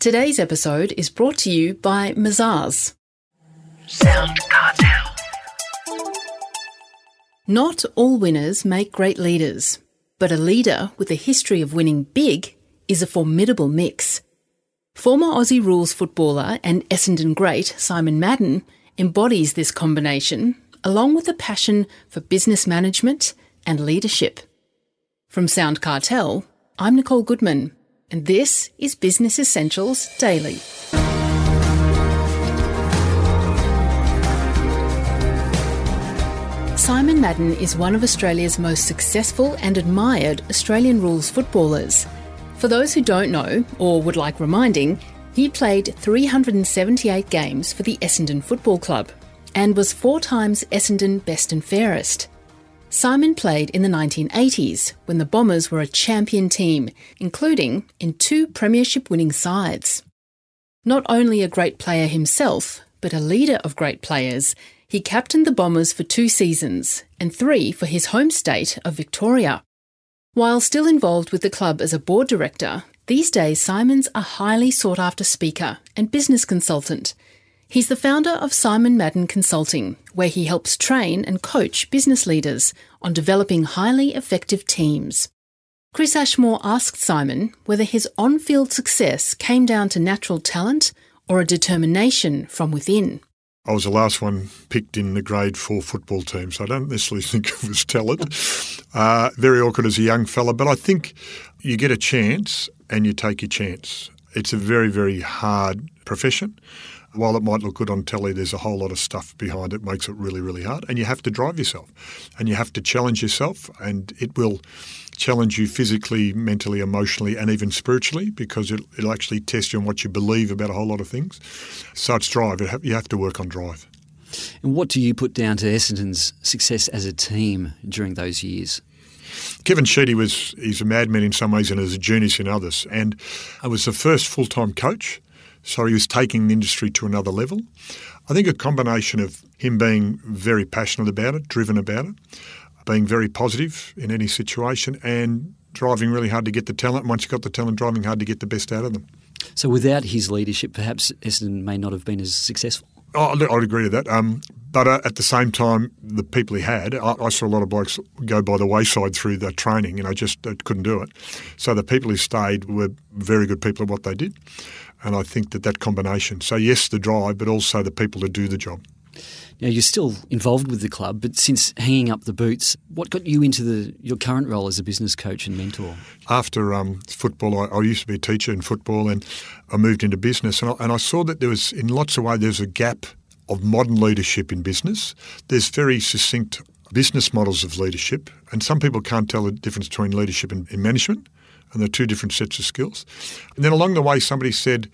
Today's episode is brought to you by Mazars. Sound Cartel. Not all winners make great leaders, but a leader with a history of winning big is a formidable mix. Former Aussie rules footballer and Essendon great Simon Madden embodies this combination, along with a passion for business management and leadership. From Sound Cartel, I'm Nicole Goodman, and this is Business Essentials Daily. Simon Madden is one of Australia's most successful and admired Australian rules footballers. For those who don't know, or would like reminding, he played 378 games for the Essendon Football Club and was four times Essendon Best and Fairest. Simon played in the 1980s when the Bombers were a champion team, including in two Premiership winning sides. Not only a great player himself, but a leader of great players, he captained the Bombers for two seasons and three for his home state of Victoria. While still involved with the club as a board director, these days Simon's a highly sought after speaker and business consultant. He's the founder of Simon Madden Consulting, where he helps train and coach business leaders on developing highly effective teams. Chris Ashmore asked Simon whether his on field success came down to natural talent or a determination from within. I was the last one picked in the grade four football team, so I don't necessarily think it was talent. Uh, very awkward as a young fella, but I think you get a chance and you take your chance. It's a very, very hard profession. While it might look good on telly, there's a whole lot of stuff behind it, makes it really, really hard. And you have to drive yourself and you have to challenge yourself, and it will challenge you physically, mentally, emotionally, and even spiritually because it, will actually test you on what you believe about a whole lot of things. So it's drive. You have to work on drive. And what do you put down to Essendon's success as a team during those years? Kevin Sheedy was he's a madman in some ways and is a genius in others. And I was the first full time coach, so he was taking the industry to another level. I think a combination of him being very passionate about it, driven about it, being very positive in any situation, and driving really hard to get the talent. Once you got the talent, driving hard to get the best out of them. So, without his leadership, perhaps Essendon may not have been as successful. Oh, I'd agree with that. Um, but uh, at the same time, the people he had, I, I, saw a lot of blokes go by the wayside through the training, and I just uh, couldn't do it. So the people who stayed were very good people at what they did, and I think that that combination. So yes, the drive, but also the people to do the job. Now you're still involved with the club, but since hanging up the boots, what got you into the, your current role as a business coach and mentor? After um, football, I, I, used to be a teacher in football, and I moved into business, and I, and I saw that there was, in lots of ways, there's a gap of modern leadership in business. There's very succinct business models of leadership, and some people can't tell the difference between leadership and, and management, and they're two different sets of skills. And then along the way, somebody said,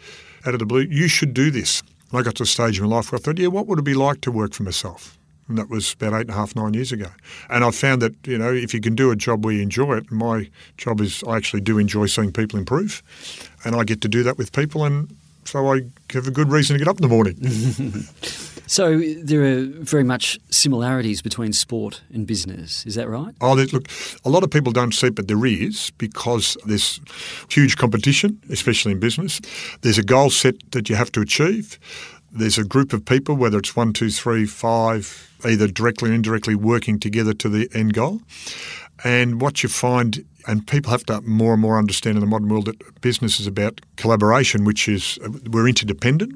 out of the blue, you should do this. And I got to a stage in my life where I thought, yeah, what would it be like to work for myself? And that was about eight and a half, nine years ago. And I found that, you know, if you can do a job where you enjoy it, my job is I actually do enjoy seeing people improve. And I get to do that with people and so I have a good reason to get up in the morning. so there are very much similarities between sport and business. Is that right? Oh, look, a lot of people don't see it, but there is because there's huge competition, especially in business. There's a goal set that you have to achieve. There's a group of people, whether it's one, two, three, five, either directly or indirectly working together to the end goal. And what you find and people have to more and more understand in the modern world that business is about collaboration, which is we're interdependent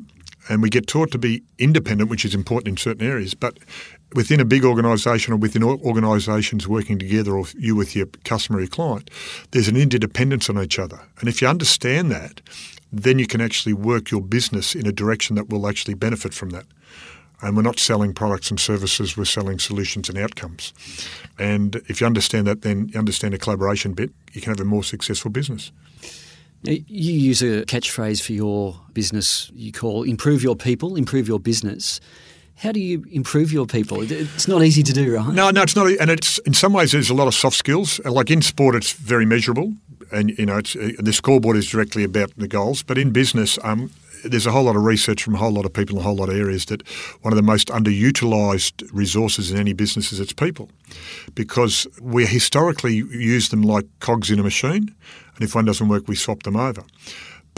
and we get taught to be independent, which is important in certain areas. But within a big organisation or within organisations working together, or you with your customer or your client, there's an interdependence on each other. And if you understand that, then you can actually work your business in a direction that will actually benefit from that. And we're not selling products and services, we're selling solutions and outcomes. And if you understand that, then you understand the collaboration bit, you can have a more successful business. You use a catchphrase for your business you call improve your people, improve your business. How do you improve your people? It's not easy to do, right? No, no, it's not. And it's in some ways there's a lot of soft skills. Like in sport, it's very measurable, and you know, it's, the scoreboard is directly about the goals. But in business, um, there's a whole lot of research from a whole lot of people in a whole lot of areas that one of the most underutilized resources in any business is its people because we historically use them like cogs in a machine and if one doesn't work we swap them over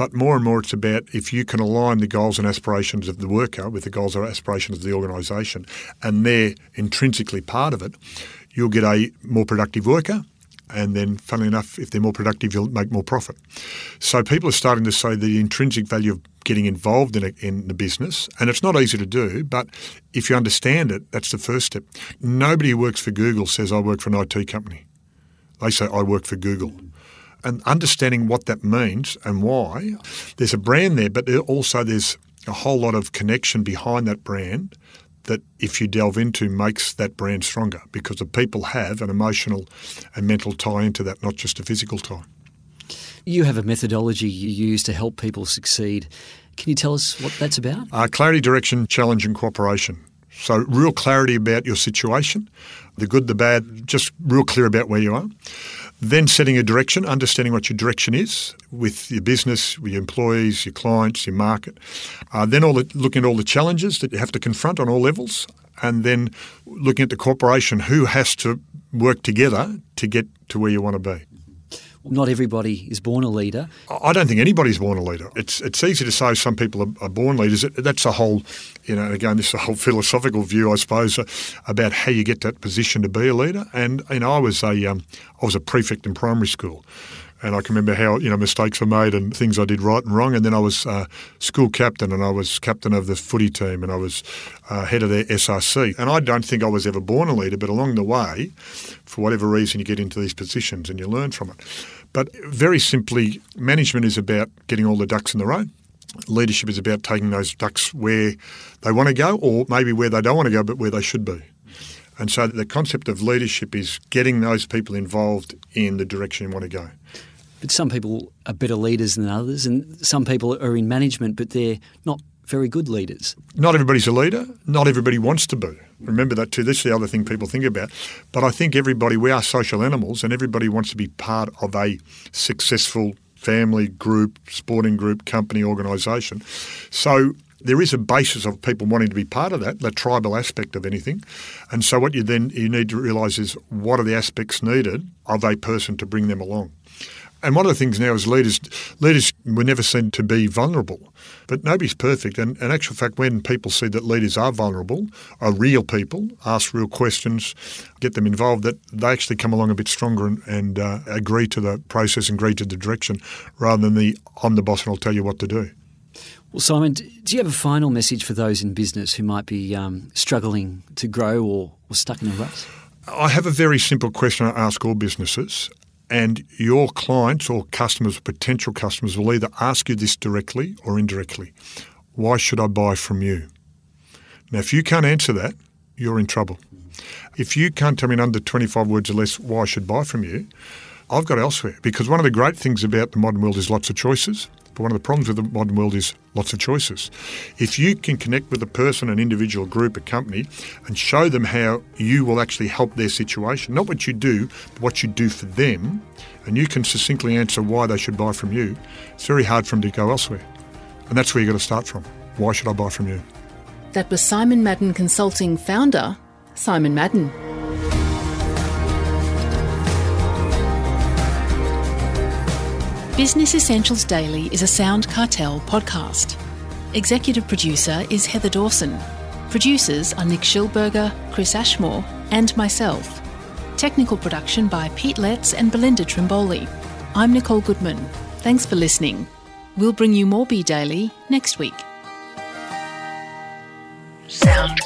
But more and more, it's about if you can align the goals and aspirations of the worker with the goals and aspirations of the organisation, and they're intrinsically part of it, you'll get a more productive worker. And then, funnily enough, if they're more productive, you'll make more profit. So people are starting to say the intrinsic value of getting involved in, a, in the business, and it's not easy to do, but if you understand it, that's the first step. Nobody who works for Google says, I work for an IT company. They say, I work for Google and understanding what that means and why. There's a brand there, but also there's a whole lot of connection behind that brand that if you delve into makes that brand stronger because the people have an emotional and mental tie into that, not just a physical tie. You have a methodology you use to help people succeed. Can you tell us what that's about? Uh, clarity, direction, challenge, and cooperation. So, real clarity about your situation, the good, the bad, just real clear about where you are. Then setting a direction, understanding what your direction is with your business, with your employees, your clients, your market. Uh, then all the, looking at all the challenges that you have to confront on all levels, and then looking at the corporation, who has to work together to get to where you want to be not everybody is born a leader. I don't think anybody's born a leader. It's it's easy to say some people are, are born leaders. That's a whole, you know, again, this is a whole philosophical view, I suppose, uh, about how you get that position to be a leader. And you know, I was a um, I was a prefect in primary school. And I can remember how you know mistakes were made and things I did right and wrong. And then I was uh, school captain, and I was captain of the footy team, and I was uh, head of their SRC. And I don't think I was ever born a leader, but along the way, for whatever reason, you get into these positions and you learn from it. But very simply, management is about getting all the ducks in the row. Leadership is about taking those ducks where they want to go, or maybe where they don't want to go, but where they should be. And so the concept of leadership is getting those people involved in the direction you want to go. But some people are better leaders than others, and some people are in management, but they're not very good leaders. Not everybody's a leader. Not everybody wants to be. Remember that too. This is the other thing people think about. But I think everybody, we are social animals, and everybody wants to be part of a successful family, group, sporting group, company, organisation. So there is a basis of people wanting to be part of that, the tribal aspect of anything. And so what you then you need to realise is what are the aspects needed of a person to bring them along. And one of the things now is leaders, leaders were never seen to be vulnerable, but nobody's perfect. And in actual fact, when people see that leaders are vulnerable, are real people, ask real questions, get them involved, that they actually come along a bit stronger and, and uh, agree to the process, and agree to the direction, rather than the I'm the boss and I'll tell you what to do. Well, Simon, do you have a final message for those in business who might be um, struggling to grow or, or stuck in a rut? I have a very simple question I ask all businesses, and your clients or customers, potential customers, will either ask you this directly or indirectly Why should I buy from you? Now, if you can't answer that, you're in trouble. If you can't tell me in under 25 words or less why I should buy from you, I've got elsewhere. Because one of the great things about the modern world is lots of choices. But one of the problems with the modern world is lots of choices. If you can connect with a person, an individual, group, a company, and show them how you will actually help their situation, not what you do, but what you do for them, and you can succinctly answer why they should buy from you, it's very hard for them to go elsewhere. And that's where you've got to start from. Why should I buy from you? That was Simon Madden Consulting founder, Simon Madden. Business Essentials Daily is a Sound Cartel podcast. Executive producer is Heather Dawson. Producers are Nick Schilberger, Chris Ashmore, and myself. Technical production by Pete Letts and Belinda Trimboli. I'm Nicole Goodman. Thanks for listening. We'll bring you more B Daily next week. Sound.